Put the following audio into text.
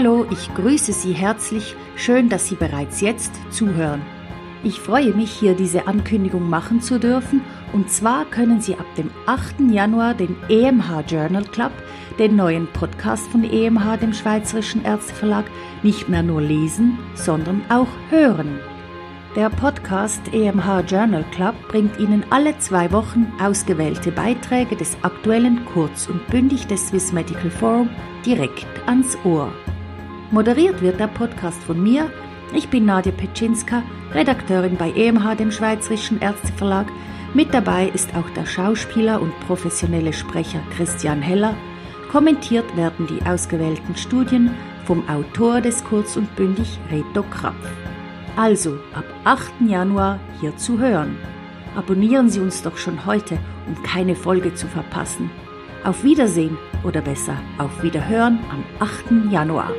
Hallo, ich grüße Sie herzlich. Schön, dass Sie bereits jetzt zuhören. Ich freue mich, hier diese Ankündigung machen zu dürfen. Und zwar können Sie ab dem 8. Januar den EMH Journal Club, den neuen Podcast von EMH, dem Schweizerischen Ärzteverlag, nicht mehr nur lesen, sondern auch hören. Der Podcast EMH Journal Club bringt Ihnen alle zwei Wochen ausgewählte Beiträge des aktuellen Kurz- und Bündig des Swiss Medical Forum direkt ans Ohr. Moderiert wird der Podcast von mir. Ich bin Nadja Petschinska, Redakteurin bei EMH, dem Schweizerischen Ärzteverlag. Mit dabei ist auch der Schauspieler und professionelle Sprecher Christian Heller. Kommentiert werden die ausgewählten Studien vom Autor des Kurz und Bündig Reto Krapf. Also ab 8. Januar hier zu hören. Abonnieren Sie uns doch schon heute, um keine Folge zu verpassen. Auf Wiedersehen oder besser auf Wiederhören am 8. Januar.